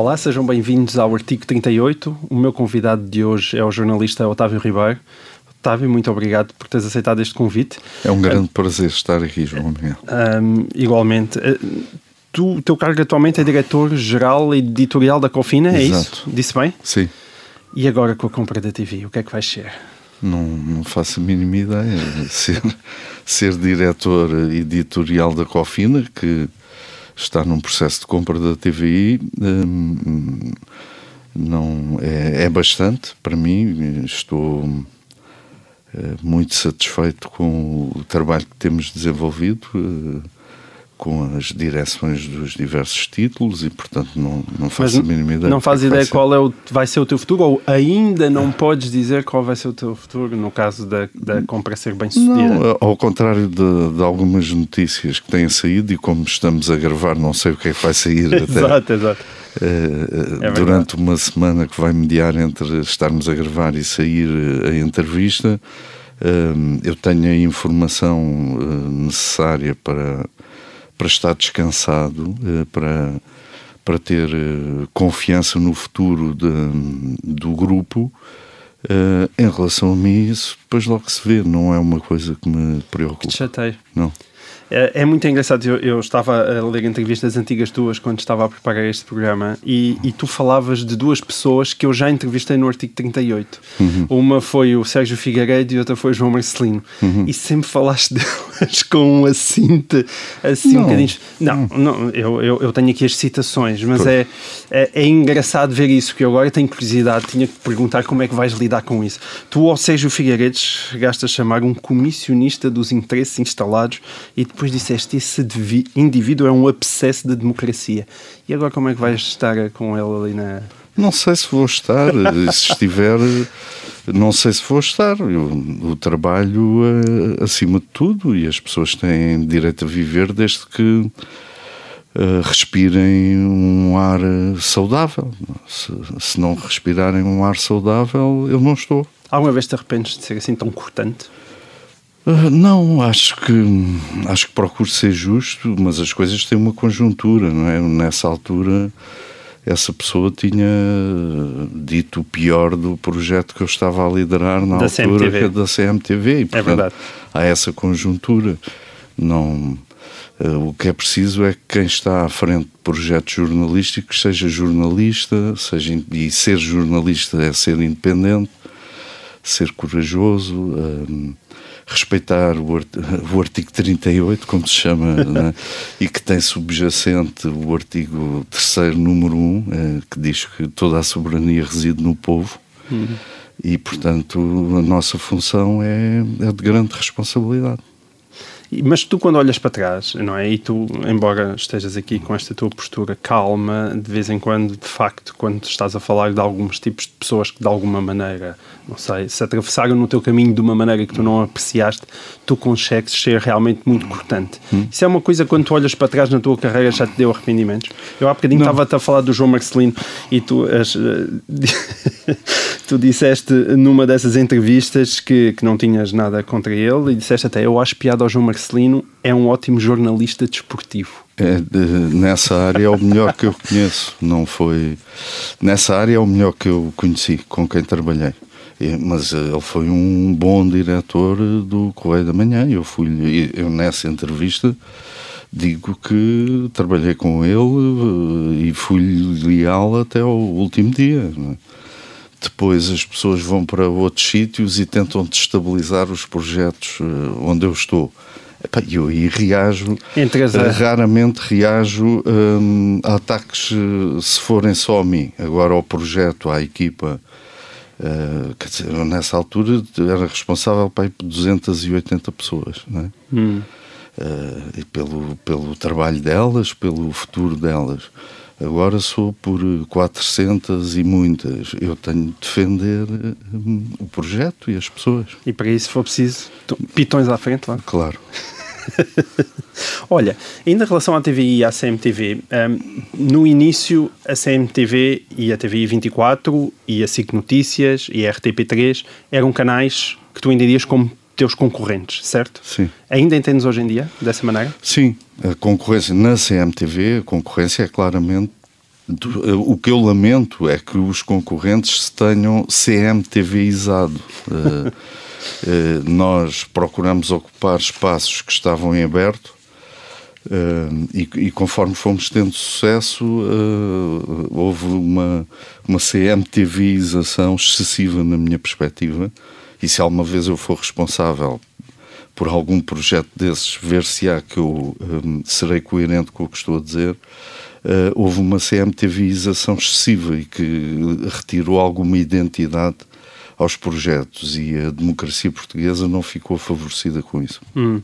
Olá, sejam bem-vindos ao artigo 38. O meu convidado de hoje é o jornalista Otávio Ribeiro. Otávio, muito obrigado por teres aceitado este convite. É um grande uh, prazer estar aqui, João Miguel. Um, igualmente. Uh, tu, o teu cargo atualmente é diretor-geral editorial da Cofina, é isso? Disse bem? Sim. E agora com a compra da TV, o que é que vais ser? Não, não faço a mínima ideia. ser, ser diretor editorial da Cofina, que está num processo de compra da TVI, hum, não, é, é bastante para mim. Estou eh, muito satisfeito com o trabalho que temos desenvolvido eh, com as direções dos diversos títulos e, portanto, não, não faço Mas a mínima ideia. Não faz é ideia qual é o, vai ser o teu futuro ou ainda não podes dizer qual vai ser o teu futuro no caso da, da compra ser bem sucedida? Não, ao contrário de, de, algumas notícias que têm saído e como estamos a gravar, não sei o que é que vai sair até. exato, exato. Uh, é durante uma semana que vai mediar entre estarmos a gravar e sair a entrevista, uh, eu tenho a informação necessária para para estar descansado, eh, para, para ter eh, confiança no futuro de, do grupo. Eh, em relação a mim, isso depois logo se vê, não é uma coisa que me preocupa. Que te chateia. Não. É, é, muito engraçado. Eu, eu, estava a ler entrevistas antigas tuas quando estava a preparar este programa e, e, tu falavas de duas pessoas que eu já entrevistei no artigo 38. Uhum. Uma foi o Sérgio Figueiredo e outra foi o João Marcelino. Uhum. E sempre falaste delas com um assinte assim não. um bocadinho. Não, não eu, eu, eu, tenho aqui as citações, mas é, é, é, engraçado ver isso, que eu agora tenho curiosidade, tinha que perguntar como é que vais lidar com isso. Tu, ao Sérgio Figueiredo, chegaste a chamar um comissionista dos interesses instalados e depois depois disseste esse indivíduo é um abscesso da democracia. E agora como é que vais estar com ele ali na. Não sei se vou estar. se estiver, não sei se vou estar. Eu, o trabalho é acima de tudo e as pessoas têm direito a viver desde que uh, respirem um ar saudável. Se, se não respirarem um ar saudável, eu não estou. Alguma vez te arrependes de ser assim tão cortante? Uh, não, acho que acho que procuro ser justo, mas as coisas têm uma conjuntura, não é? Nessa altura, essa pessoa tinha dito o pior do projeto que eu estava a liderar na da altura CMTV. É da CMTV. E, é portanto, é verdade. Há essa conjuntura. Não, uh, o que é preciso é que quem está à frente de projetos jornalísticos seja jornalista, seja, e ser jornalista é ser independente, ser corajoso. Uh, respeitar o, o artigo 38, como se chama, né? e que tem subjacente o artigo 3 número 1, é, que diz que toda a soberania reside no povo. Uhum. E, portanto, a nossa função é, é de grande responsabilidade. Mas tu, quando olhas para trás, não é? E tu, embora estejas aqui com esta tua postura calma, de vez em quando, de facto, quando estás a falar de alguns tipos de pessoas que de alguma maneira, não sei, se atravessaram no teu caminho de uma maneira que tu não apreciaste, tu consegues ser realmente muito cortante. Hum. Isso é uma coisa quando tu olhas para trás na tua carreira já te deu arrependimentos? Eu há bocadinho estava-te a falar do João Marcelino e tu, as, tu disseste numa dessas entrevistas que, que não tinhas nada contra ele e disseste até, eu acho piada ao João Marcelino é um ótimo jornalista desportivo. É, nessa área é o melhor que eu conheço. Não foi. Nessa área é o melhor que eu conheci, com quem trabalhei. Mas eh, ele foi um bom diretor do Correio da Manhã. Eu fui eu nessa entrevista digo que trabalhei com ele eh, e fui leal até ao último dia. É? Depois as pessoas vão para outros sítios e tentam destabilizar os projetos eh, onde eu estou. Epá, eu aí reajo, raramente reajo hum, a ataques eh, se forem só a mim. Agora ao projeto, à equipa, uh, quer dizer, nessa altura era responsável para por 280 pessoas, não é? Hum. Uh, e pelo, pelo trabalho delas, pelo futuro delas. Agora sou por 400 e muitas. Eu tenho de defender um, o projeto e as pessoas. E para isso, se for preciso, pitões à frente lá. Claro. Olha, ainda em relação à TVI e à CMTV, um, no início a CMTV e a TVI 24 e a SIC Notícias e a RTP3 eram canais que tu entendias como teus concorrentes, certo? Sim. Ainda entendes hoje em dia dessa maneira? Sim. A concorrência na CMTV, a concorrência é claramente o que eu lamento é que os concorrentes se tenham CMTVizado. uh, nós procuramos ocupar espaços que estavam em aberto Uh, e, e, conforme fomos tendo sucesso, uh, houve uma, uma CMTVização excessiva na minha perspectiva. E se alguma vez eu for responsável por algum projeto desses, ver se há que eu um, serei coerente com o que estou a dizer. Uh, houve uma CMTVização excessiva e que retirou alguma identidade aos projetos e a democracia portuguesa não ficou favorecida com isso. Hum.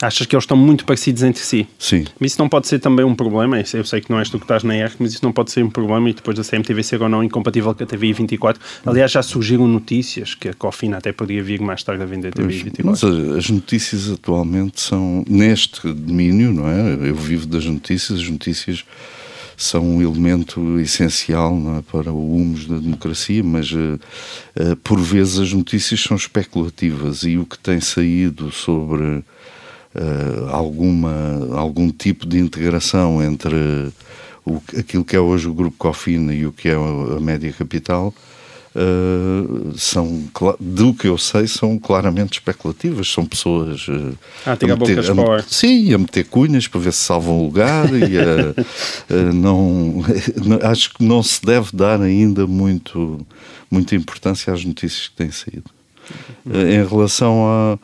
Achas que eles estão muito parecidos entre si? Sim. Mas isso não pode ser também um problema? Eu sei que não és tu que estás na R, mas isso não pode ser um problema e depois da CMTV ser ou não incompatível com a TVI 24. Aliás, já surgiram notícias que a Cofina até poderia vir mais tarde a vender a TVI 24. Mas as notícias atualmente são neste domínio, não é? Eu vivo das notícias, as notícias são um elemento essencial é, para o humus da democracia, mas uh, uh, por vezes as notícias são especulativas e o que tem saído sobre uh, alguma, algum tipo de integração entre o, aquilo que é hoje o Grupo Cofina e o que é a Média Capital Uh, são, do que eu sei, são claramente especulativas. São pessoas uh, ah, a, meter, a, sim, a meter cunhas para ver se salvam o lugar e a, não, acho que não se deve dar ainda muito, muita importância às notícias que têm saído. Uh, em relação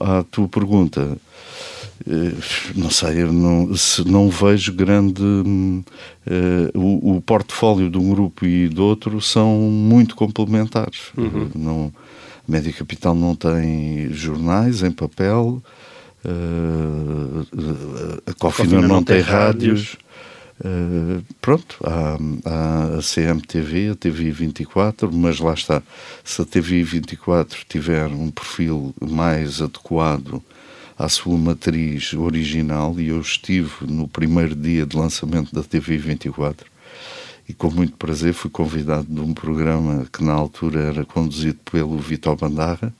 à, tua pergunta, eh, não sei, eu não, se não vejo grande. Uh, o, o portfólio de um grupo e do outro são muito complementares. Uhum. Não, a Média Capital não tem jornais em papel, uh, a Cofina não, não, tem, tem rádios. rádios. Uh, pronto, há, há, a CMTV, a TV 24, mas lá está. Se a TV 24 tiver um perfil mais adequado à sua matriz original e eu estive no primeiro dia de lançamento da TV 24 e com muito prazer fui convidado de um programa que na altura era conduzido pelo Vitor Bandarra.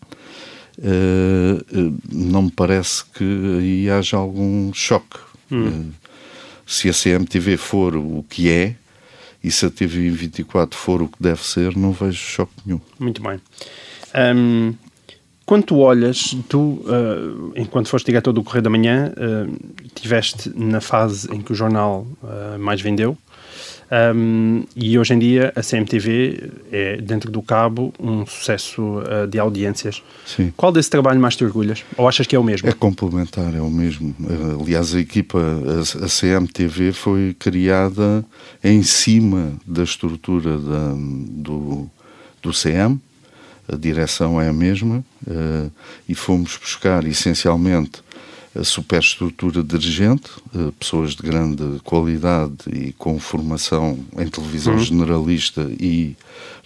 Uh, não me parece que aí haja algum choque. Hum. Uh, se a CMTV for o que é e se a TV 24 for o que deve ser, não vejo choque nenhum. Muito bem. Um, quando tu olhas, tu, uh, enquanto foste diretor do Correio da Manhã, uh, tiveste na fase em que o jornal uh, mais vendeu, um, e hoje em dia a CMTV é, dentro do cabo, um sucesso de audiências. Sim. Qual desse trabalho mais te orgulhas? Ou achas que é o mesmo? É complementar, é o mesmo. Aliás, a equipa, a, a CMTV foi criada em cima da estrutura da, do, do CM, a direção é a mesma uh, e fomos buscar essencialmente a superestrutura dirigente, uh, pessoas de grande qualidade e com formação em televisão uhum. generalista e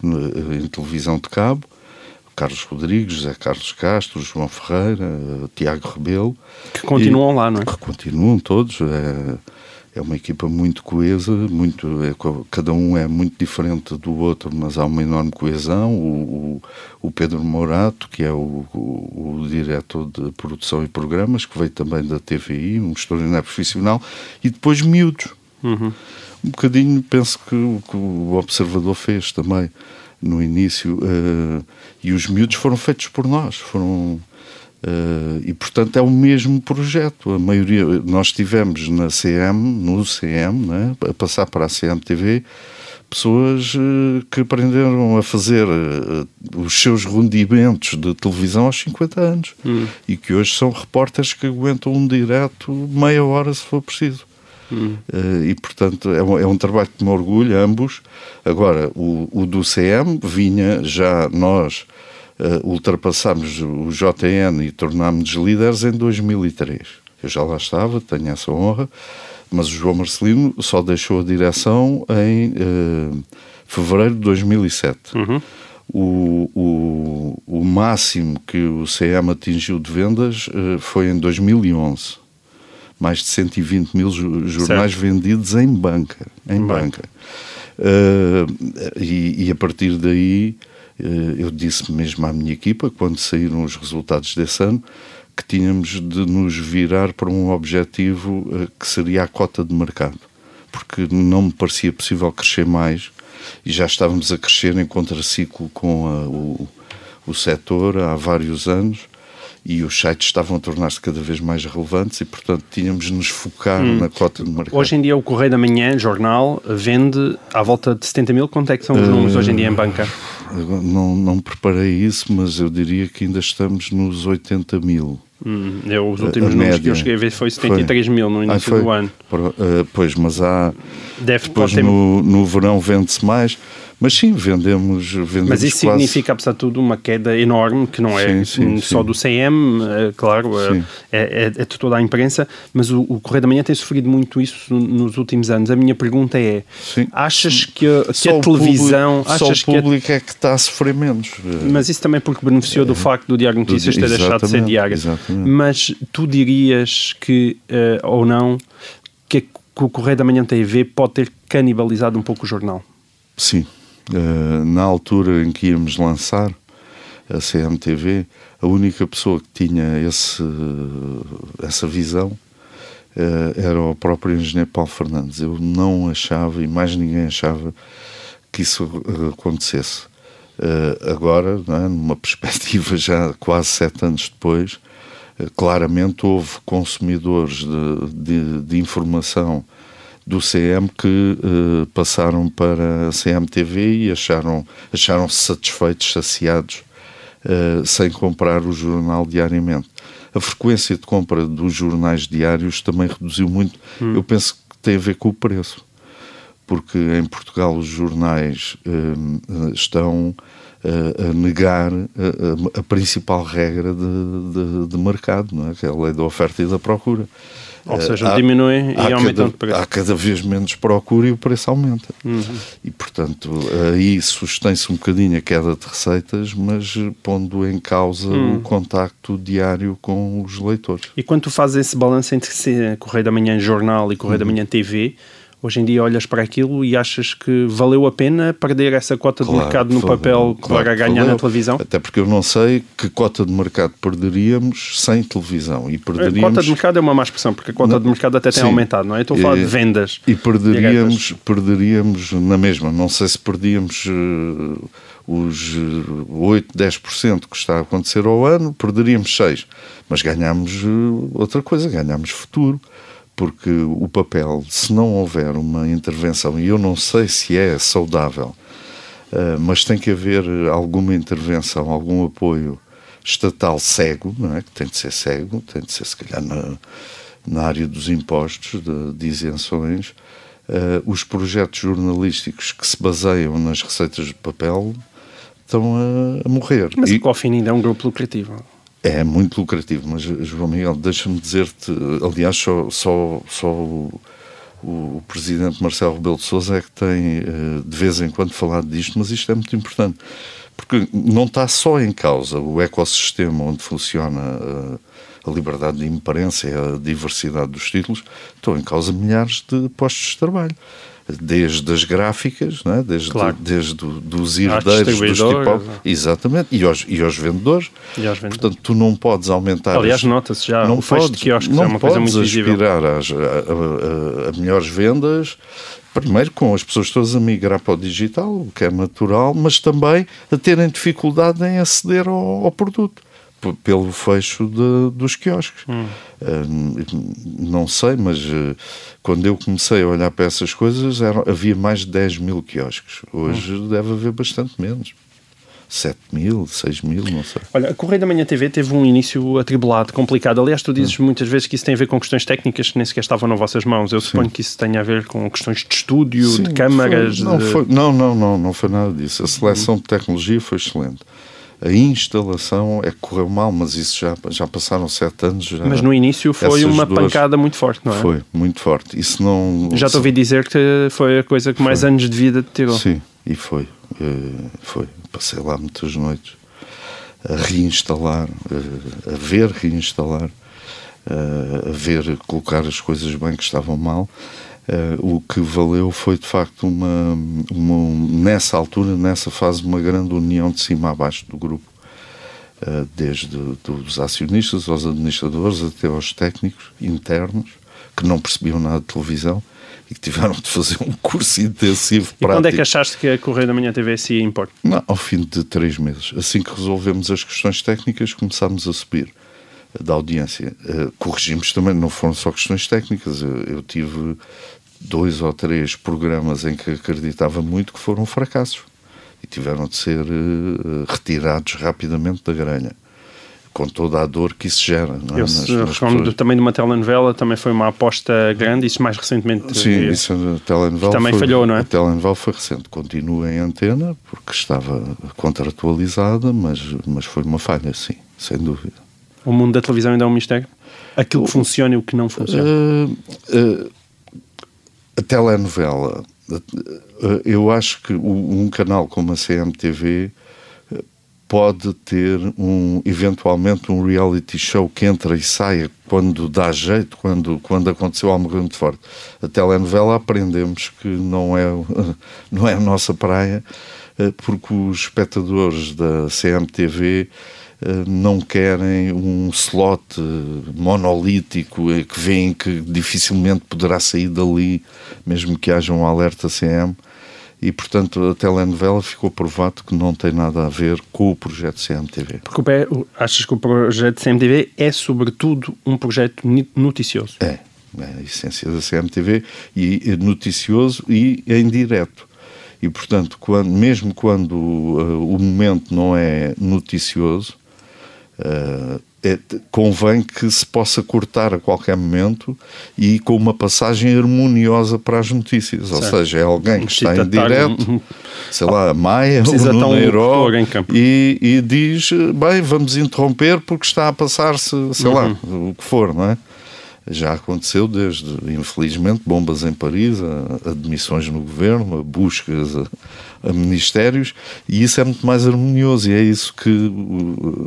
uh, em televisão de cabo, Carlos Rodrigues, José Carlos Castro, João Ferreira, Tiago Rebelo. Que continuam e, lá, não é? Que continuam todos. É, é uma equipa muito coesa, muito, é, cada um é muito diferente do outro, mas há uma enorme coesão. O, o, o Pedro Morato, que é o, o, o, diretor de produção e programas, que veio também da TVI, um extraordinário profissional, e depois miúdos. Uhum. Um bocadinho, penso que o que o Observador fez também no início, uh, e os miúdos foram feitos por nós, foram Uh, e portanto é o mesmo projeto. A maioria, nós tivemos na CM, no CM, né, a passar para a CMTV, pessoas uh, que aprenderam a fazer uh, os seus rendimentos de televisão aos 50 anos hum. e que hoje são repórteres que aguentam um direto meia hora se for preciso. Hum. e portanto é um, é um, trabalho que me orgulha, ambos. Agora, o, o do CM vinha já nós uh, ultrapassámos o JN e tornámos-nos líderes em 2003. Eu já lá estava, tenho essa honra, mas o João Marcelino só deixou a direção em uh, fevereiro de 2007. Uhum. O, o, o, máximo que o CM atingiu de vendas uh, foi em 2011. Mais de 120 mil jornais certo. vendidos em banca. Em banca. Uh, e, e, a partir daí eu disse mesmo à minha equipa, quando saíram os resultados desse ano, que tínhamos de nos virar para um objetivo eh, que seria a cota de mercado. porque não me parecia possível crescer mais e já estávamos a crescer em contraciclo com a, o, o setor há vários anos e os sites estavam a tornar-se cada vez mais relevantes e, portanto, tínhamos de nos focar hum. na cota de mercado. Hoje em dia, o Correio da Manhã, jornal, vende à volta de 70 mil. Quanto é que são os números uh, hoje em dia em banca? Não, não preparei isso, mas eu diria que ainda estamos nos 80 mil. Hum, eu, os últimos números que eu cheguei a ver foi 73 foi. mil no início ah, do ano. Uh, pois, mas há. Deve, depois no, no verão vende-se mais. Mas sim, vendemos. vendemos Mas isso quase... significa, apesar de tudo, uma queda enorme, que não é sim, sim, só sim. do CM, é, claro, é, é, é, de toda a imprensa, mas o, o Correio da Manhã tem sofrido muito isso nos últimos anos. A minha pergunta é: achas que a, que a televisão. Público, achas só o público que é que está a sofrer menos? Mas isso também porque beneficiou do é. facto do Diário Notícias ter deixado de ser diário. Exatamente. Mas tu dirias que, uh, ou não, que, que o Correio da Manhã TV pode ter canibalizado um pouco o jornal? Sim. Uh, na altura em que íamos lançar a CMTV, a única pessoa que tinha esse, essa visão uh, era o próprio engenheiro Paulo Fernandes. Eu não achava, e mais ninguém achava, que isso acontecesse. Uh, agora, é, numa perspectiva já quase sete anos depois, claramente houve consumidores de, de, de informação do CM que uh, passaram para a CMTV e acharam, acharam-se satisfeitos, saciados, uh, sem comprar o jornal diariamente. A frequência de compra dos jornais diários também reduziu muito. Hum. Eu penso que tem a ver com o preço, porque em Portugal os jornais uh, estão a negar a, a, principal regra de, de, de mercado, não é? que é a lei da oferta e da procura. Ou seja, há, diminui e aumenta o preço. Há cada vez menos procura e o preço aumenta. Uhum. E, portanto, aí sustém-se um bocadinho a queda de receitas, mas pondo em causa uhum. o contacto diário com os leitores. E quando tu fazes esse balanço entre Correio da Manhã Jornal e Correio uhum. da Manhã TV, Hoje em dia olhas para aquilo e achas que valeu a pena perder essa cota claro, de mercado no papel claro, para ganhar valeu. na televisão? Até porque eu não sei que cota de mercado perderíamos sem televisão. E perderíamos... A cota de mercado é uma má expressão, porque a cota não, de mercado até tem sim, aumentado, não é? Estou a falar de vendas. E perderíamos, perderíamos na mesma. Não sei se perdíamos uh, os 8, 10% que está a acontecer ao ano, perderíamos 6%. Mas ganhámos uh, outra coisa, ganhámos futuro porque o papel, se não houver uma intervenção, e eu não sei se é saudável, uh, mas tem que haver alguma intervenção, algum apoio estatal cego, não é? que tem de ser cego, tem de ser se calhar na, na área dos impostos, de, de isenções, uh, os projetos jornalísticos que se baseiam nas receitas de papel estão a, a morrer. Mas e, o Cofin ainda é um grupo lucrativo. É muito lucrativo, mas João Miguel, deixa-me dizer-te, aliás, só, só, só o, o, presidente Marcelo Rebelo de Sousa é que tem eh, de vez em quando falado disto, mas isto é muito importante, porque não está só em causa o ecossistema onde funciona eh, a liberdade de imprensa e a diversidade dos títulos, estão em causa milhares de postos de trabalho desde as gráficas, é? desde, claro. desde do, dos herdeiros dos tipo, exatamente, e aos, e aos vendedores. E aos vendedores. Portanto, tu não podes aumentar. Aliás, nota-se já não o podes, de quiosques, não é uma coisa muito visível. aspirar às, a, a, a melhores vendas, primeiro com as pessoas todas a migrar para o digital, o que é natural, mas também a terem dificuldade em aceder ao, ao produto pelo fecho de, dos quiosques. Hum. Uh, não sei, mas uh, quando eu comecei a olhar para essas coisas era, havia mais de 10 mil quiosques. Hoje hum. deve haver bastante menos. 7 mil, 6 mil, não sei. Olha, a Correio da Manhã TV teve um início atribulado, complicado. Aliás, tu dizes hum. muitas vezes que isso tem a ver com questões técnicas que nem sequer estavam nas vossas mãos. Eu Sim. suponho que isso tenha a ver com questões de estúdio, Sim, de câmaras. Foi, não, de... Foi, não, não, não, não foi nada disso. A seleção de tecnologia foi excelente. A instalação é que correu mal, mas isso já, já passaram sete anos. Já, mas no início foi uma duas, pancada muito forte, não é? Foi, muito forte. Isso não. Já te ouvi dizer que foi a coisa que mais foi. anos de vida te tirou. Sim, e foi. Eh, foi. Passei lá muitas noites a reinstalar, a ver reinstalar, a ver colocar as coisas bem que estavam mal. Uh, o que valeu foi de facto uma, uma, nessa altura, nessa fase, uma grande união de cima a baixo do grupo, uh, desde dos acionistas aos administradores até aos técnicos internos que não percebiam nada de televisão e que tiveram de fazer um curso intensivo e prático. quando é que achaste que a Correio da Manhã TV se ia impor? Não, ao fim de três meses. Assim que resolvemos as questões técnicas, começámos a subir da audiência. Uh, corrigimos também, não foram só questões técnicas. Eu, eu, tive dois ou três programas em que acreditava muito que foram fracassos e tiveram de ser uh, retirados rapidamente da grelha com toda a dor que isso gera. Não é? Eu nas, nas recordo também de uma telenovela, também foi uma aposta grande, isso mais recentemente. Sim, isso a telenovela também foi, falhou, não é? A telenovela foi recente, continua em antena, porque estava contratualizada, mas, mas foi uma falha, sim, sem dúvida. O mundo da televisão ainda é um mistério? Aquilo que funciona e o que não funciona? Uh, uh, a telenovela, uh, eu acho que um canal como a CMTV pode ter um eventualmente um reality show que entra e sai quando dá jeito, quando, quando aconteceu algo muito forte. A telenovela aprendemos que não é, não é a nossa praia, porque os espectadores da CMTV não querem um slot monolítico eh, que veem que dificilmente poderá sair dali, mesmo que haja um alerta CM e, portanto, a telenovela ficou provado que não tem nada a ver com o projeto CMTV. Porque achas que o projeto CMTV é, sobretudo, um projeto noticioso? É, é a essência da CMTV, e noticioso e em direto. E, portanto, quando, mesmo quando uh, o momento não é noticioso, uh, é, convém que se possa cortar a qualquer momento e com uma passagem harmoniosa para as notícias. Certo. Ou seja, é alguém que está em direto, sei lá, a Maia ou no Nairobi e, e diz, bem, vamos interromper porque está a passar-se, sei uhum. lá, o que for, não é? já aconteceu desde, infelizmente, bombas em Paris, admissões no governo, buscas a, a, ministérios, e isso é muito mais harmonioso e é isso que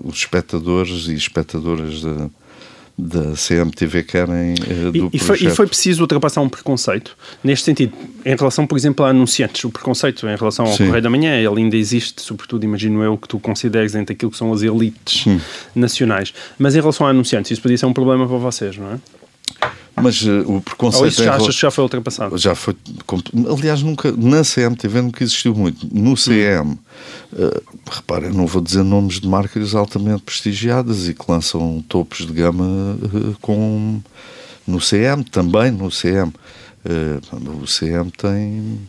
os espectadores e espectadoras da, da CMTV querem uh, do e, e, foi, e, foi, preciso ultrapassar um preconceito neste sentido, em relação, por exemplo, a anunciantes. O preconceito em relação ao Sim. Correio da Manhã, ele ainda existe, sobretudo, imagino eu, que tu consideres entre aquilo que são as elites Sim. nacionais. Mas em relação a anunciantes, isso podia ser um problema para vocês, não é? Mas uh, o preconceito. Ou isso já achas que já foi ultrapassado? Já foi. Aliás, nunca, na CMTV nunca existiu muito. No CM, hum. uh, repara, não vou dizer nomes de marcas altamente prestigiadas e que lançam topos de gama uh, com. No CM, também no CM. O CM tem.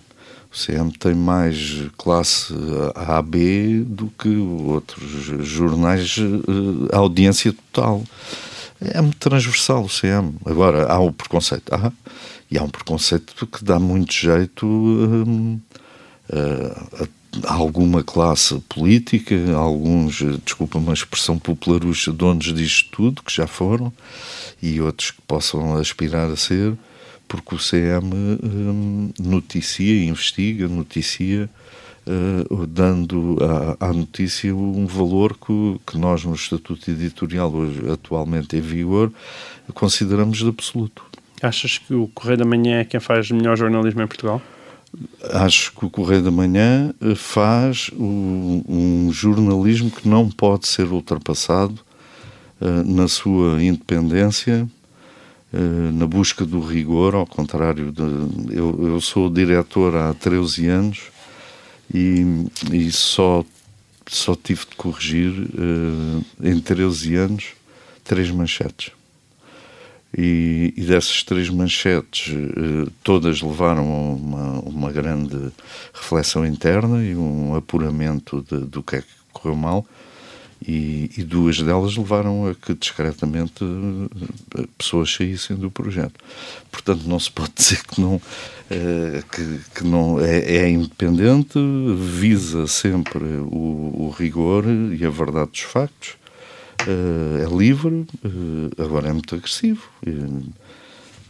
O CM tem mais classe AB do que outros jornais, a audiência total é muito transversal o CM. Agora, há o preconceito. Ah, e há um preconceito que dá muito jeito hum, a, a, alguma classe política, a alguns, desculpa uma expressão popularucha, donos disto tudo, que já foram, e outros que possam aspirar a ser, porque o CM hum, noticia, investiga, noticia uh, dando à, à, notícia um valor que, que, nós, no Estatuto Editorial, hoje atualmente em vigor, consideramos de absoluto. Achas que o Correio da Manhã é quem faz melhor jornalismo em Portugal? Acho que o Correio da Manhã eh, faz um, um jornalismo que não pode ser ultrapassado uh, na sua independência, uh, na busca do rigor, ao contrário de. Eu, eu sou diretor há 13 anos e, e só, só tive de corrigir uh, em 13 anos três manchetes. E, e dessas três manchetes, uh, todas levaram a uma, uma grande reflexão interna e um apuramento de, do que é que correu mal e, e, duas delas levaram a que discretamente eh, pessoas saíssem do projeto. Portanto, não se pode dizer que não, é, que, que, não é, é, independente, visa sempre o, o, rigor e a verdade dos factos, é, é livre, agora é muito agressivo.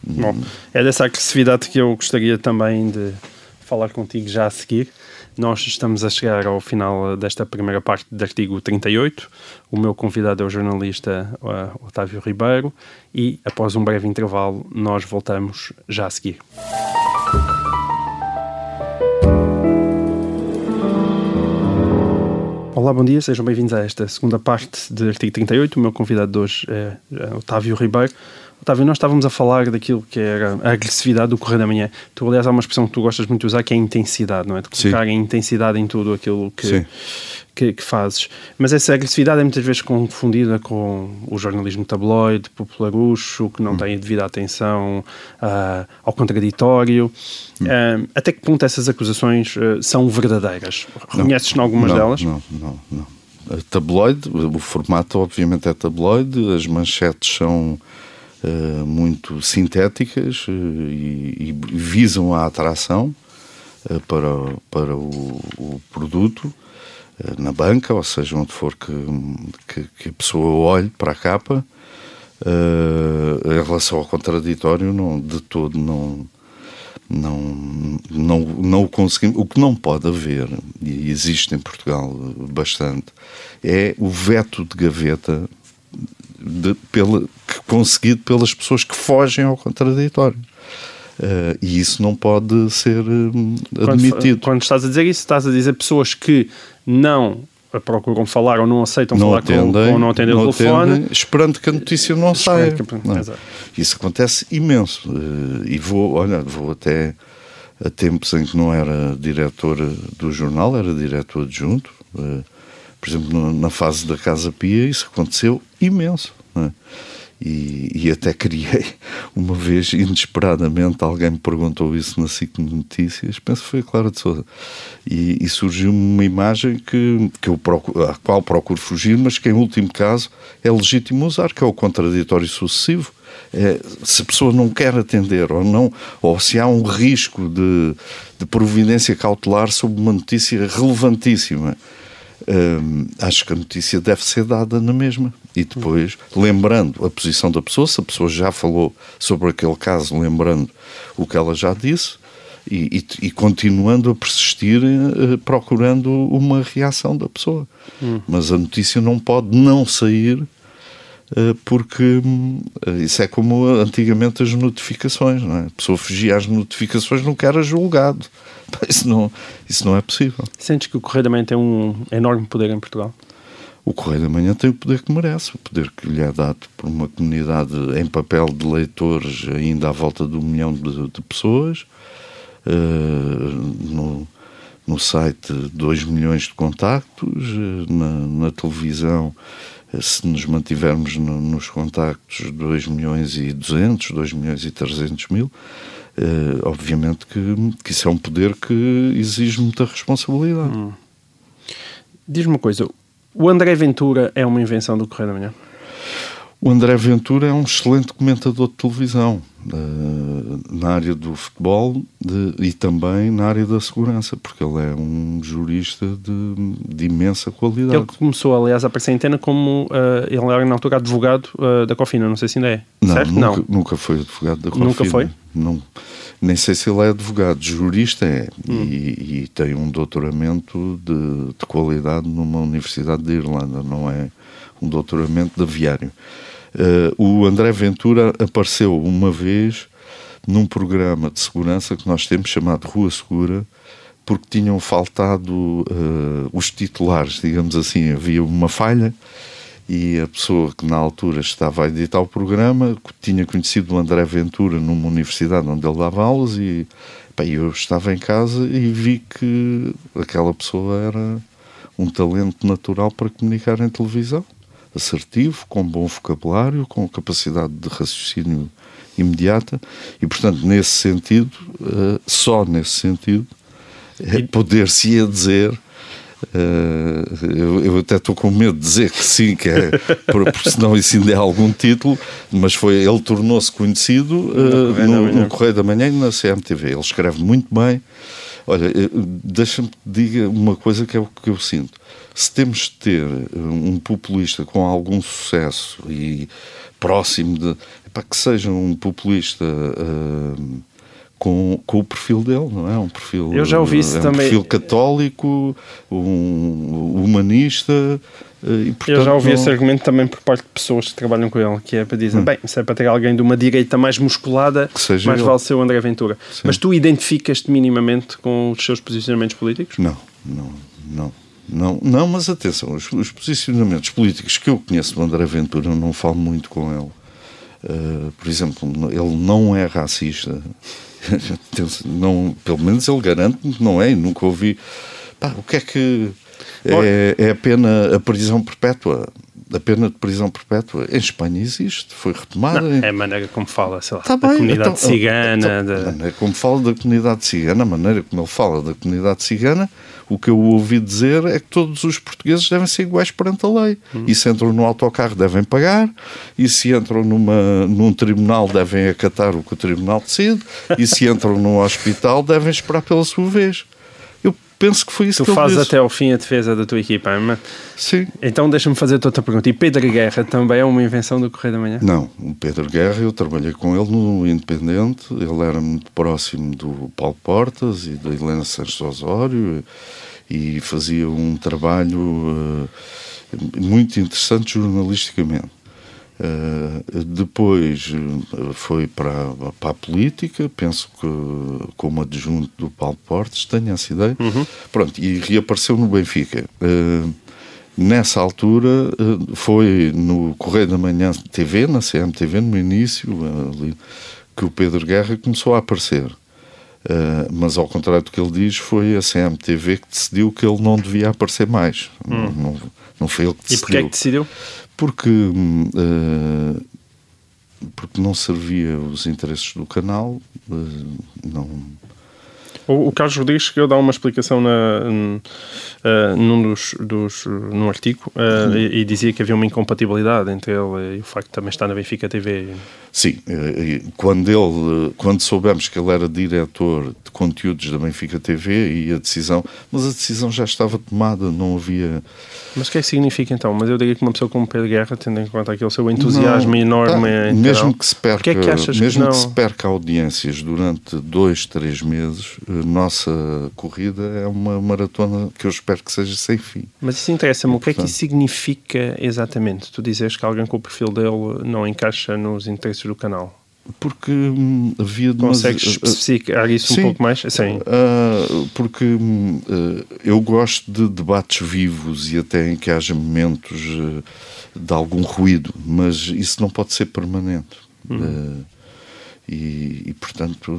Bom, é dessa agressividade que eu gostaria também de falar contigo já a seguir. Nós estamos a chegar ao final desta primeira parte do artigo 38. O meu convidado é o jornalista uh, Otávio Ribeiro e, após um breve intervalo, nós voltamos já a seguir. Olá, bom dia, sejam bem-vindos a esta segunda parte de artigo 38. O meu convidado de hoje é, é Otávio Ribeiro. Otávio, nós estávamos a falar daquilo que era a agressividade do Correio da Manhã. Tu, aliás, há uma expressão que tu gostas muito de usar que é a intensidade, não é? De colocar Sim. intensidade em tudo aquilo que, que, que, fazes. Mas essa agressividade é muitas vezes confundida com o jornalismo tabloide, popularucho, que não hum. tem a devida atenção uh, ao contraditório. Hum. Uh, até que ponto essas acusações uh, são verdadeiras? Reconheces-te algumas não, delas? Não, não, não. Tabloide, o formato obviamente é tabloide, as manchetes são uh, muito sintéticas uh, e, e, visam a atração uh, para, para o, o produto na banca, ou seja, onde for que, que, que, a pessoa olhe para a capa. em relação ao contraditório, não, de todo não, não, não, não o conseguimos. O que não pode haver, e existe em Portugal bastante, é o veto de gaveta de, pela, conseguido pelas pessoas que fogem ao contraditório. Uh, e isso não pode ser uh, admitido. Quando, quando, estás a dizer isso, estás a dizer pessoas que não procuram falar ou não aceitam não falar atendem, com, ou não atendem não o telefone. Atendem, esperando que a notícia não saia. Não. Isso acontece imenso. Uh, e vou, olha, vou até a tempos em que não era diretor do jornal, era diretor adjunto. Uh, por exemplo, na fase da Casa Pia, isso aconteceu imenso. É? E, e, até criei uma vez, inesperadamente, alguém me perguntou isso na SIC Notícias, penso que foi a Clara de Souza, e, e surgiu uma imagem que, que eu procuro, à qual procuro fugir, mas que em último caso é legítimo usar, que é o contraditório sucessivo. É, se a pessoa não quer atender ou não, ou se há um risco de, de providência cautelar sobre uma notícia relevantíssima acho que a notícia deve ser dada na mesma. E depois, lembrando a posição da pessoa, se a pessoa já falou sobre aquele caso, lembrando o que ela já disse, e, e, e continuando a persistir, uh, procurando uma reação da pessoa. Hum. Mas a notícia não pode não sair porque uh, isso é como antigamente as notificações, não é? A pessoa fugia às notificações, nunca era julgado. Isso não, isso não é possível. Sentes que o Correio da Manhã tem um enorme poder em Portugal? O Correio da Manhã tem o poder que merece, o poder que lhe é dado por uma comunidade em papel de leitores ainda à volta de um milhão de, de pessoas. Uh, no, no site 2 milhões de contactos, na, na, televisão, se nos mantivermos no, nos contactos 2 milhões e 200, 2 milhões e 300 mil. Uh, obviamente que, que isso é um poder que exige muita responsabilidade. Hum. Diz-me uma coisa, o André Ventura é uma invenção do Correio da Manhã? O André Ventura é um excelente comentador de televisão uh, na área do futebol de, e também na área da segurança, porque ele é um jurista de, de imensa qualidade. Ele começou, aliás, a aparecer em antena como uh, ele era na altura advogado uh, da Cofina, não sei se ainda é. Não, certo? Nunca, não, nunca foi advogado da Cofina. Nunca foi? Não, nem sei se ele é advogado, jurista é, hum. e, e, tem um doutoramento de, de qualidade numa universidade de Irlanda, não é um doutoramento de aviário. Uh, o André Ventura apareceu uma vez num programa de segurança que nós temos chamado Rua Segura, porque tinham faltado uh, os titulares, digamos assim, havia uma falha e a pessoa que na altura estava a editar o programa tinha conhecido o André Ventura numa universidade onde ele dava aulas e eu estava em casa e vi que aquela pessoa era um talento natural para comunicar em televisão assertivo, com bom vocabulário, com capacidade de raciocínio imediata e, portanto, nesse sentido, uh, só nesse sentido, é poder-se-ia dizer. Uh, eu, eu, até estou com medo de dizer que sim, que é, porque senão isso ainda é algum título, mas foi, ele tornou-se conhecido uh, no, no, Correio da Manhã e na CMTV. Ele escreve muito bem. Olha, deixa-me que diga uma coisa que é o que eu sinto se temos de ter eh, um populista com algum sucesso e próximo de. para que seja um populista. Uh, com, com o perfil dele, não é? Um perfil, Eu já ouvi isso é um também. perfil católico, um humanista. Eh, e, portanto, Eu já ouvi não... esse argumento também por parte de pessoas que trabalham com ele, que é para dizer, hum. bem, se é para ter alguém de uma direita mais musculada, mais ele. vale ser o André Ventura. Sim. Mas tu identificas-te minimamente com os seus posicionamentos políticos? Não, não, não. Não, não mas atenção, os, os, posicionamentos políticos que eu conheço do André Ventura, não falo muito com ele. Uh, por exemplo, ele não é racista. não, pelo menos ele garante que não é, e nunca ouvi. Pá, o que é que. É, é a pena a prisão perpétua a pena de prisão perpétua em Espanha existe, foi retomada. Não, é a maneira como fala, sei lá, tá da bem, comunidade então, cigana. Então. A maneira como fala da comunidade cigana, a maneira como ele fala da comunidade cigana, o que eu ouvi dizer é que todos os portugueses devem ser iguais perante a lei. Hum. E se entram no autocarro devem pagar, e se entram numa, num tribunal devem acatar o que o tribunal decide, e se entram num hospital devem esperar pela sua vez penso que foi isso tu que ele fazes até ao fim a defesa da tua equipa, mas... Sim. Então deixa-me fazer outra pergunta. E Pedro Guerra também é uma invenção do Correio da Manhã? Não, o Pedro Guerra, eu trabalhei com ele no Independente, ele era muito próximo do Paulo Portas e da Helena Santos Osório e fazia um trabalho uh, muito interessante jornalisticamente. Uh, depois uh, foi para, para a política, penso que como adjunto do Paulo Portes, tenho essa ideia. Uhum. Pronto, e reapareceu no Benfica. Uh, nessa altura foi no Correio da Manhã TV, na CMTV, no início, ali, que o Pedro Guerra começou a aparecer. mas ao contrário do que ele diz, foi a CMTV que decidiu que ele não devia aparecer mais. Hum. Não, não, não, foi ele que decidiu. E porquê é que decidiu? Porque, uh, porque não servia os interesses do canal, uh, não o, o Carlos Rodrigues chegou a dar uma explicação na, uh, num dos, dos, num artigo uh, uhum. e, e, dizia que havia uma incompatibilidade entre ele e o facto de também estar na Benfica TV. Sim, quando ele, quando soubemos que ele era diretor de conteúdos da Benfica TV e a decisão, mas a decisão já estava tomada, não havia. Mas o que é que significa então? Mas eu diria que uma pessoa como Pedro Guerra, tendo em conta aquele seu entusiasmo não, enorme, tá, mesmo que se perca, que é que mesmo que, que se perca audiências durante dois, três meses nossa corrida é uma maratona que eu espero que seja sem fim. Mas isso interessa-me. O que é que isso significa exatamente? Tu dizes que alguém com o perfil dele não encaixa nos interesses do canal? Porque hum, havia... Consegues mas, uh, especificar isso sim, um pouco mais? Sim. Uh, porque hum, uh, eu gosto de debates vivos e até em que haja momentos uh, de algum ruído, mas isso não pode ser permanente. Uhum. E, e, portanto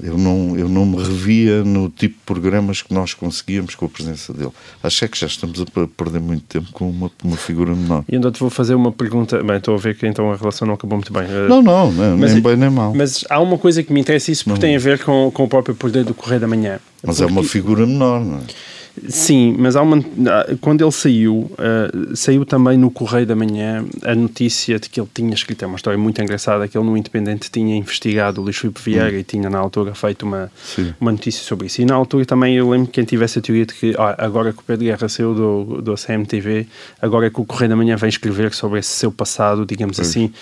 eu não, eu não me revia no tipo de programas que nós conseguíamos com a presença dele. Acho é que já estamos a perder muito tempo com uma, uma figura menor. E ainda te vou fazer uma pergunta. Bem, estou a ver que então a relação não acabou muito bem. Não, não, não mas, nem bem nem mal. Mas há uma coisa que me interessa, isso porque não. tem a ver com, com o próprio poder do Correio da Manhã. Mas porque... é uma figura menor, não é? Sim, mas há uma, quando ele saiu, uh, saiu também no Correio da Manhã a notícia de que ele tinha escrito, é uma história muito engraçada, que ele no Independente tinha investigado o Luís Filipe Vieira hum. e tinha na altura feito uma, uma notícia sobre isso. E na altura também eu lembro que quem tivesse a teoria de que ah, agora que o Pedro Guerra saiu do, do CMTV, agora é que o Correio da Manhã vem escrever sobre esse seu passado, digamos pois. assim,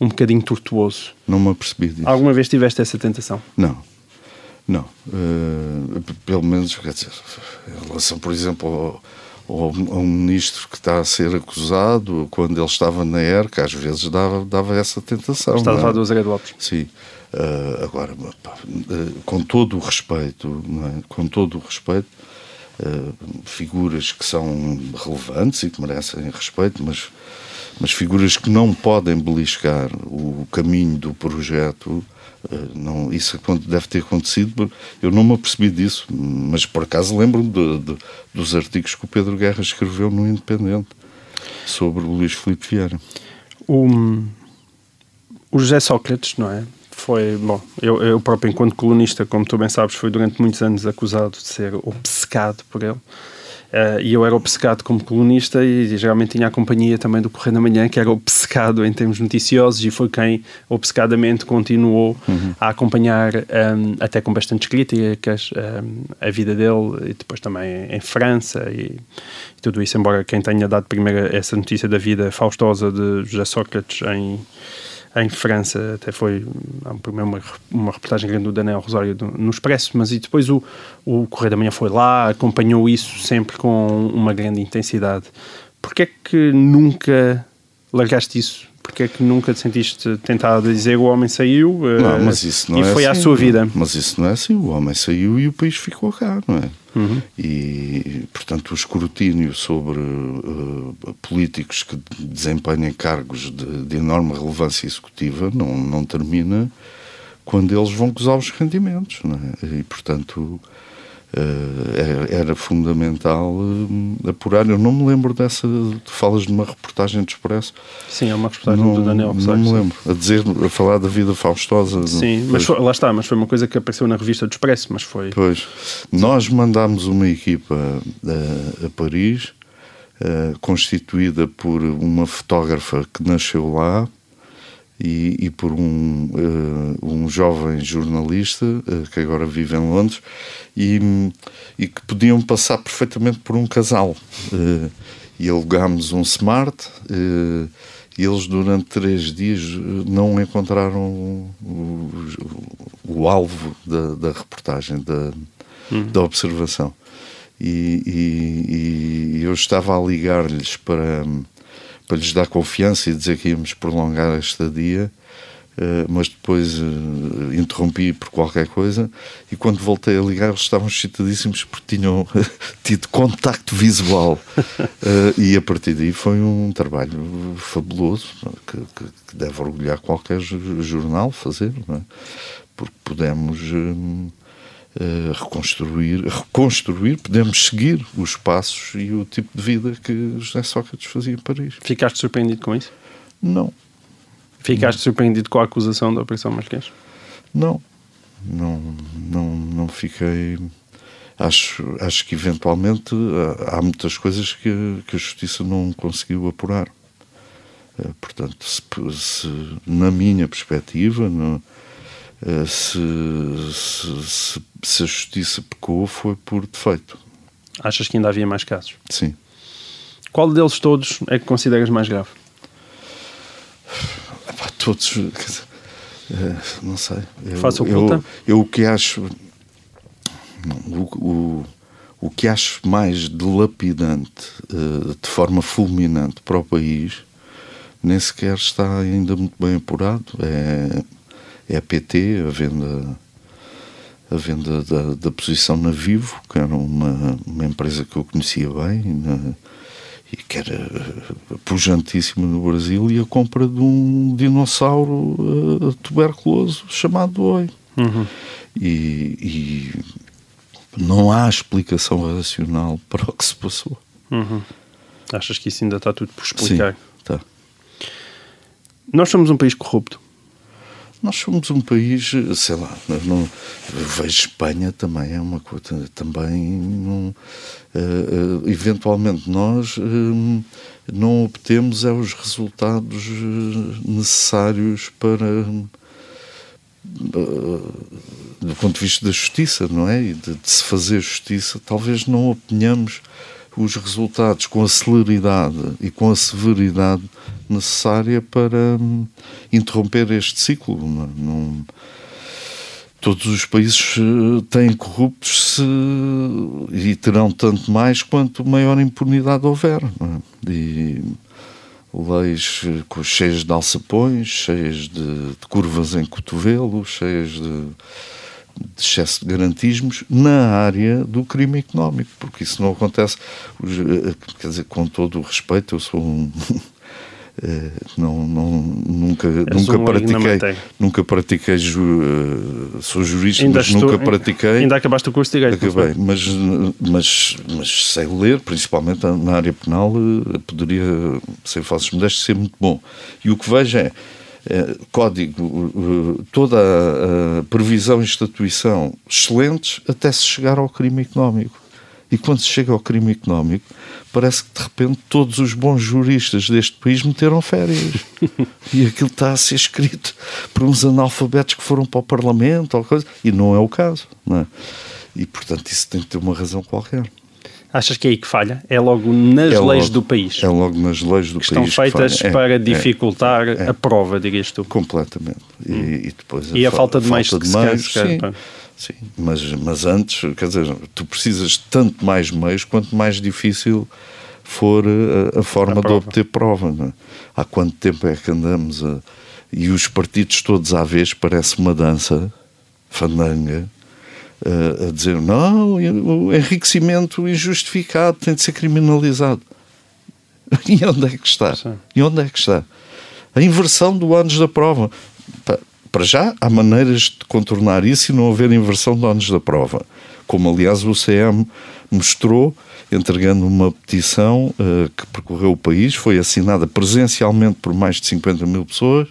um bocadinho tortuoso. Não me apercebi disso. Alguma vez tiveste essa tentação? Não. Não. Uh, pelo menos, quer dizer, em relação, por exemplo, ao, ao, ao, ministro que está a ser acusado, quando ele estava na ERCA, às vezes dava, dava essa tentação. Está a falar do Zé Lopes. Sim. Uh, agora, pá, uh, com todo o respeito, é? com todo o respeito, figuras que são relevantes e que merecem respeito, mas, mas figuras que não podem beliscar o caminho do projeto não, isso deve ter acontecido, eu não me apercebi disso, mas por acaso lembro-me de, de, dos artigos que o Pedro Guerra escreveu no Independente sobre o Luís Filipe Vieira. O, o José Sócrates, não é? Foi, bom, eu, eu próprio, enquanto colunista, como tu bem sabes, fui durante muitos anos acusado de ser obcecado por ele. Uh, e eu era obcecado como colunista e, geralmente tinha a companhia também do Correio da Manhã, que era obcecado em termos noticiosos e foi quem obcecadamente continuou uhum. a acompanhar, um, até com bastantes críticas, um, a vida dele e depois também em França e, e, tudo isso, embora quem tenha dado primeiro essa notícia da vida faustosa de José Sócrates em em França, até foi primeiro uma, uma reportagem grande do Daniel Rosário do, no Expresso, mas e depois o, o Correio da Manhã foi lá, acompanhou isso sempre com uma grande intensidade. Porquê é que nunca largaste isso? Porque é que nunca te sentiste tentado a dizer o homem saiu não, mas isso não e é foi assim, à sua vida? Mas isso não é assim. O homem saiu e o país ficou cá, não é? Uhum. E, portanto, o escrutínio sobre uh, políticos que desempenhem cargos de, de, enorme relevância executiva não, não termina quando eles vão gozar os rendimentos, não é? E, portanto, uh, era fundamental uh, apurar. Eu não me lembro dessa. Tu falas de uma reportagem do Expresso. Sim, é uma reportagem não, do Daniel Não me lembro. A dizer, a falar da vida faustosa. Sim, mas foi, lá está, mas foi uma coisa que apareceu na revista do Expresso, mas foi. Pois. Nós mandámos uma equipa a, a Paris. Uh, constituída por uma fotógrafa que nasceu lá, e, e por um, uh, um jovem jornalista uh, que agora vive em Londres e, e que podiam passar perfeitamente por um casal. Uh, e alugámos um smart e eles durante três dias não encontraram o, o, o alvo da, da reportagem, da, uhum. da observação. E, e, e, eu estava a ligar-lhes para para lhes dar confiança e dizer que íamos prolongar a estadia, uh, mas depois uh, interrompi por qualquer coisa e quando voltei a ligar eles estavam excitadíssimos porque tinham tido contacto visual uh, e a partir daí foi um trabalho fabuloso que, que, que deve orgulhar qualquer jornal fazer, é? porque pudemos Uh, reconstruir, reconstruir, podemos seguir os passos e o tipo de vida que José Sócrates fazia em Paris. Ficaste surpreendido com isso? Não. Ficaste não. surpreendido com a acusação da Operação Marquês? Não. Não, não, não fiquei. Acho, acho que eventualmente há muitas coisas que, que a Justiça não conseguiu apurar. Uh, portanto, se, se, na minha perspectiva, no, eh, se, se, se, a justiça pecou foi por defeito. Achas que ainda havia mais casos? Sim. Qual deles todos é que consideras mais grave? Todos. Eh, não sei. Eu, Faça oculta? Eu, eu o que acho. O, o, o que acho mais dilapidante, eh, de forma fulminante para o país, nem sequer está ainda muito bem apurado. É é a PT, a venda, a venda da, da posição na Vivo, que era uma, uma empresa que eu conhecia bem na, e que era pujantíssima no Brasil, e a compra de um dinossauro uh, tuberculoso chamado Oi. Uhum. E, e, não há explicação racional para o que se passou. Uhum. Achas que isso ainda está tudo por explicar? Sim, está. Nós somos um país corrupto. Nós somos um país, sei lá, não, vejo Espanha também é uma coisa, também não, uh, eventualmente nós uh, não obtemos é os resultados necessários para do ponto de vista da justiça, não é? E de, de se fazer justiça, talvez não obtenhamos os resultados com a celeridade e com a severidade necessária para hum, interromper este ciclo. Não, não, todos os países eh, têm corruptos se, e terão tanto mais quanto maior impunidade houver. É? E leis eh, cheias de alçapões, cheias de, de curvas em cotovelo, cheias de de excesso de garantismos na área do crime económico, porque isso não acontece. Eh, quer dizer, com todo o respeito, eu sou um. Eh, não, não, nunca, nunca um pratiquei, nunca pratiquei, ju, sou jurista, ainda mas estou, nunca pratiquei. Ainda acabaste o curso de direito. Acabei, mas, mas, mas sei ler, principalmente na área penal, poderia, sem falsos modestos, ser muito bom. E o que vejo é eh, código, toda a previsão e estatuição excelentes até se chegar ao crime económico. E quando se chega ao crime económico, parece que de repente todos os bons juristas deste país meteram férias. e aquilo está a ser escrito por uns analfabetos que foram para o Parlamento ou coisa, e não é o caso. Não é? E portanto isso tem que ter uma razão qualquer. Achas que é aí que falha? É logo nas é leis do país? É logo nas leis do que país. Estão feitas é, para é, dificultar é, a prova, dirias tu? Completamente. E, hum. e depois e a, a falta de mais falta de meios, sim, sim. Mas, mas antes, quer dizer, tu precisas tanto mais meios quanto mais difícil for a, a forma a de obter prova. É? Há quanto tempo é que andamos a, e os partidos todos à vez parece uma dança fandanga a, a dizer não, o enriquecimento injustificado tem de ser criminalizado. E onde é que está? Sim. E onde é que está? A inversão do anos da prova. Para já, há maneiras de contornar isso e não haver inversão de anos da prova. Como, aliás, o CM mostrou, entregando uma petição uh, que percorreu o país, foi assinada presencialmente por mais de 50 mil pessoas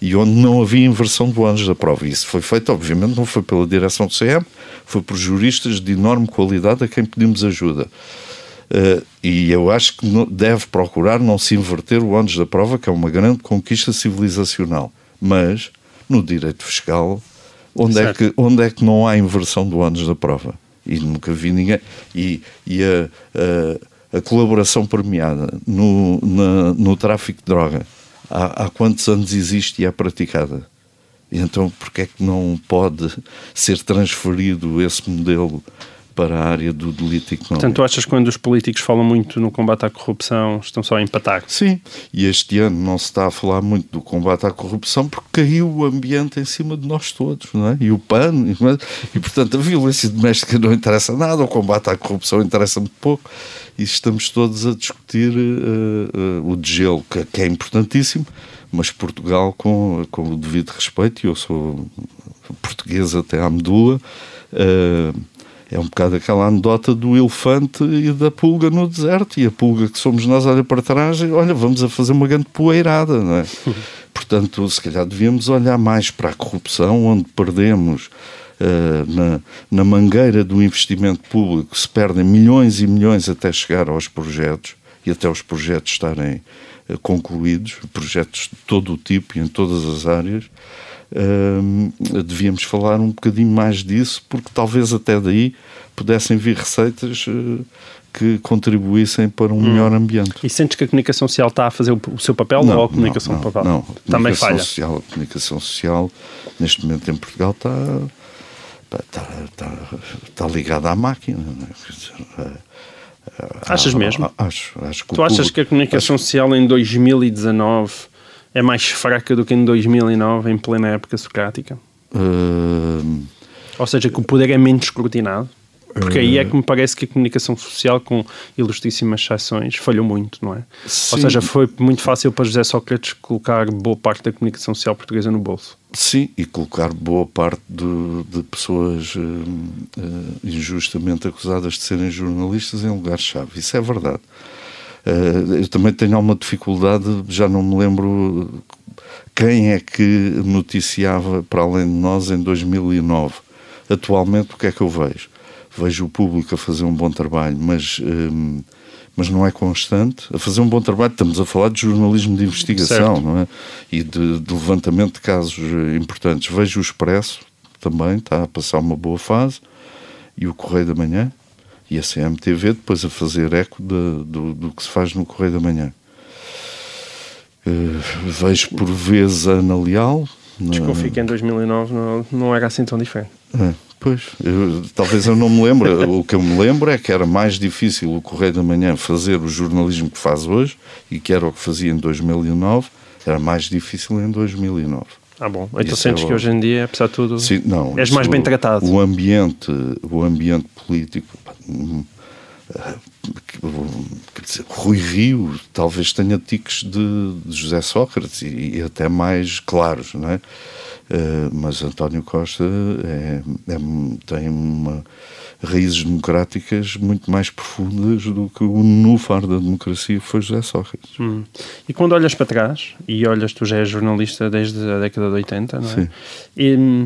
e onde não havia inversão do anos da prova. Isso foi feito, obviamente, não foi pela direção do CM, foi por juristas de enorme qualidade a quem pedimos ajuda. Uh, e eu acho que deve procurar não se inverter o ônus da prova, que é uma grande conquista civilizacional. Mas, no direito fiscal, onde, é que, onde é que não há inversão do ônus da prova? E nunca vi ninguém. E, e a, a, a colaboração premiada no, na, no tráfico de droga, há, há quantos anos existe e é praticada? Então, porquê é que não pode ser transferido esse modelo para a área do delito económico. Portanto, tu achas que quando os políticos falam muito no combate à corrupção, estão só a empatar? Sim, e este ano não se está a falar muito do combate à corrupção porque caiu o ambiente em cima de nós todos, não é? E o PAN, e, e portanto a violência doméstica não interessa nada, o combate à corrupção interessa muito pouco, e estamos todos a discutir uh, uh, o degelo, que, que é importantíssimo, mas Portugal, com, com o devido respeito, e eu sou português até à medula, uh, é um bocado aquela anedota do elefante e da pulga no deserto. E a pulga que somos nós olha para trás e olha, vamos a fazer uma grande poeirada, não é? Portanto, se calhar devíamos olhar mais para a corrupção, onde perdemos uh, na, na mangueira do investimento público, se perdem milhões e milhões até chegar aos projetos e até os projetos estarem uh, concluídos, projetos de todo o tipo e em todas as áreas uh, devíamos falar um bocadinho mais disso, porque talvez até daí pudessem vir receitas uh, que contribuíssem para um hum. melhor ambiente. E sentes que a comunicação social está a fazer o, seu papel não, ou a comunicação não, papel? Não, a também falha. Social, a comunicação social neste momento em Portugal está está, está, está ligada à máquina. É? Achas mesmo? Acho, tu achas que a comunicação acho... social em 2019 é mais fraca do que em 2009, em plena época socrática? Uh... Ou seja, que o poder é menos escrutinado? Porque aí é que me parece que a comunicação social, com ilustríssimas exceções, falhou muito, não é? Sim. Ou seja, foi muito fácil para José Sócrates colocar boa parte da comunicação social portuguesa no bolso. Sim, e colocar boa parte de, de pessoas uh, uh, injustamente acusadas de serem jornalistas em lugares-chave. Isso é verdade. Uh, eu também tenho alguma dificuldade, já não me lembro quem é que noticiava para além de nós em 2009. Atualmente, o que é que eu vejo? Vejo o público a fazer um bom trabalho, mas, um, eh, mas não é constante. A fazer um bom trabalho, estamos a falar de jornalismo de investigação não é? e de, de levantamento de casos importantes. Vejo o Expresso também, está a passar uma boa fase, e o Correio da Manhã e a CMTV depois a fazer eco de, do, do que se faz no Correio da Manhã. Uh, vejo por vezes a Ana Leal. Desconfio que em 2009 não, não era assim tão diferente. É, pois, eu, talvez eu não me lembre. o que eu me lembro é que era mais difícil o Correio da Manhã fazer o jornalismo que faz hoje e que era o que fazia em 2009, era mais difícil em 2009. Ah, bom. Então Isso sentes é que hoje em dia, apesar de tudo, Sim, não, és mais bem tratado. O ambiente, o ambiente político. Quer dizer, Rui Rio talvez tenha tiques de, de José Sócrates e, e, até mais claros, não é? Uh, mas António Costa é, é, tem uma raízes democráticas muito mais profundas do que o nufar da democracia foi José Sócrates. Hum. E quando olhas para trás, e olhas, tu já és jornalista desde a década de 80, não é? Sim. E,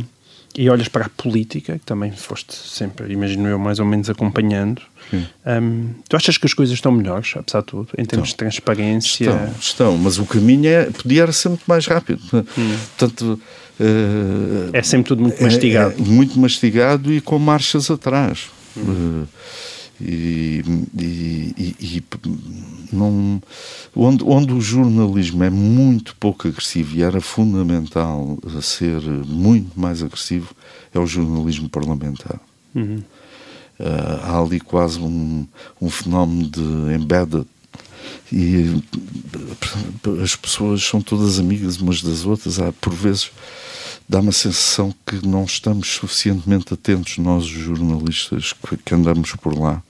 e olhas para a política, que também foste sempre, imagino eu, mais ou menos acompanhando, um, tu achas que as coisas estão melhores, apesar de tudo, em termos estão. de transparência? Estão, estão, mas o caminho é, podia ser muito mais rápido. Hum. Portanto, uh, é sempre tudo muito mastigado. É, é muito mastigado e com marchas atrás. Hum. Uh, e, e, e, e, não, onde, onde o jornalismo é muito pouco agressivo e era fundamental ser muito mais agressivo é o jornalismo parlamentar. Uhum. Uh, há ali quase um, um fenómeno de embedded e as pessoas são todas amigas umas das outras. Há, por vezes dá-me a sensação que não estamos suficientemente atentos, nós jornalistas que andamos por lá,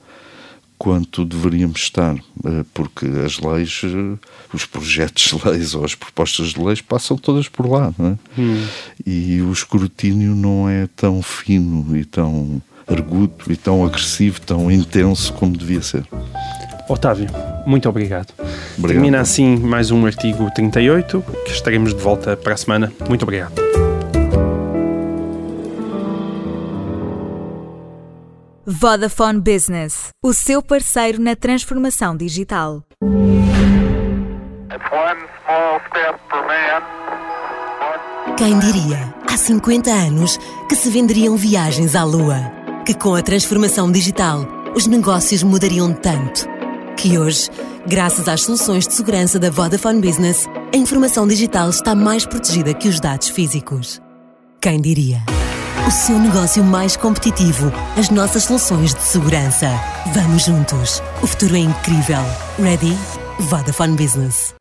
quanto deveríamos estar, eh, porque as leis, eh, os projetos de leis ou as propostas de leis passam todas por lá, é? Hum. E o escrutínio não é tão fino e tão argudo e tão agressivo, tão intenso como devia ser. Otávio, muito obrigado. obrigado. Termina assim mais um artigo 38, que estaremos de volta para a semana. Muito obrigado. Vodafone Business, o seu parceiro na transformação digital. Quem diria, há 50 anos, que se venderiam viagens à Lua? Que com a transformação digital, os negócios mudariam tanto? Que hoje, graças às soluções de segurança da Vodafone Business, a informação digital está mais protegida que os dados físicos. Quem diria? O seu negócio mais competitivo, as nossas soluções de segurança. Vamos juntos. O futuro é incrível. Ready? Vodafone Business.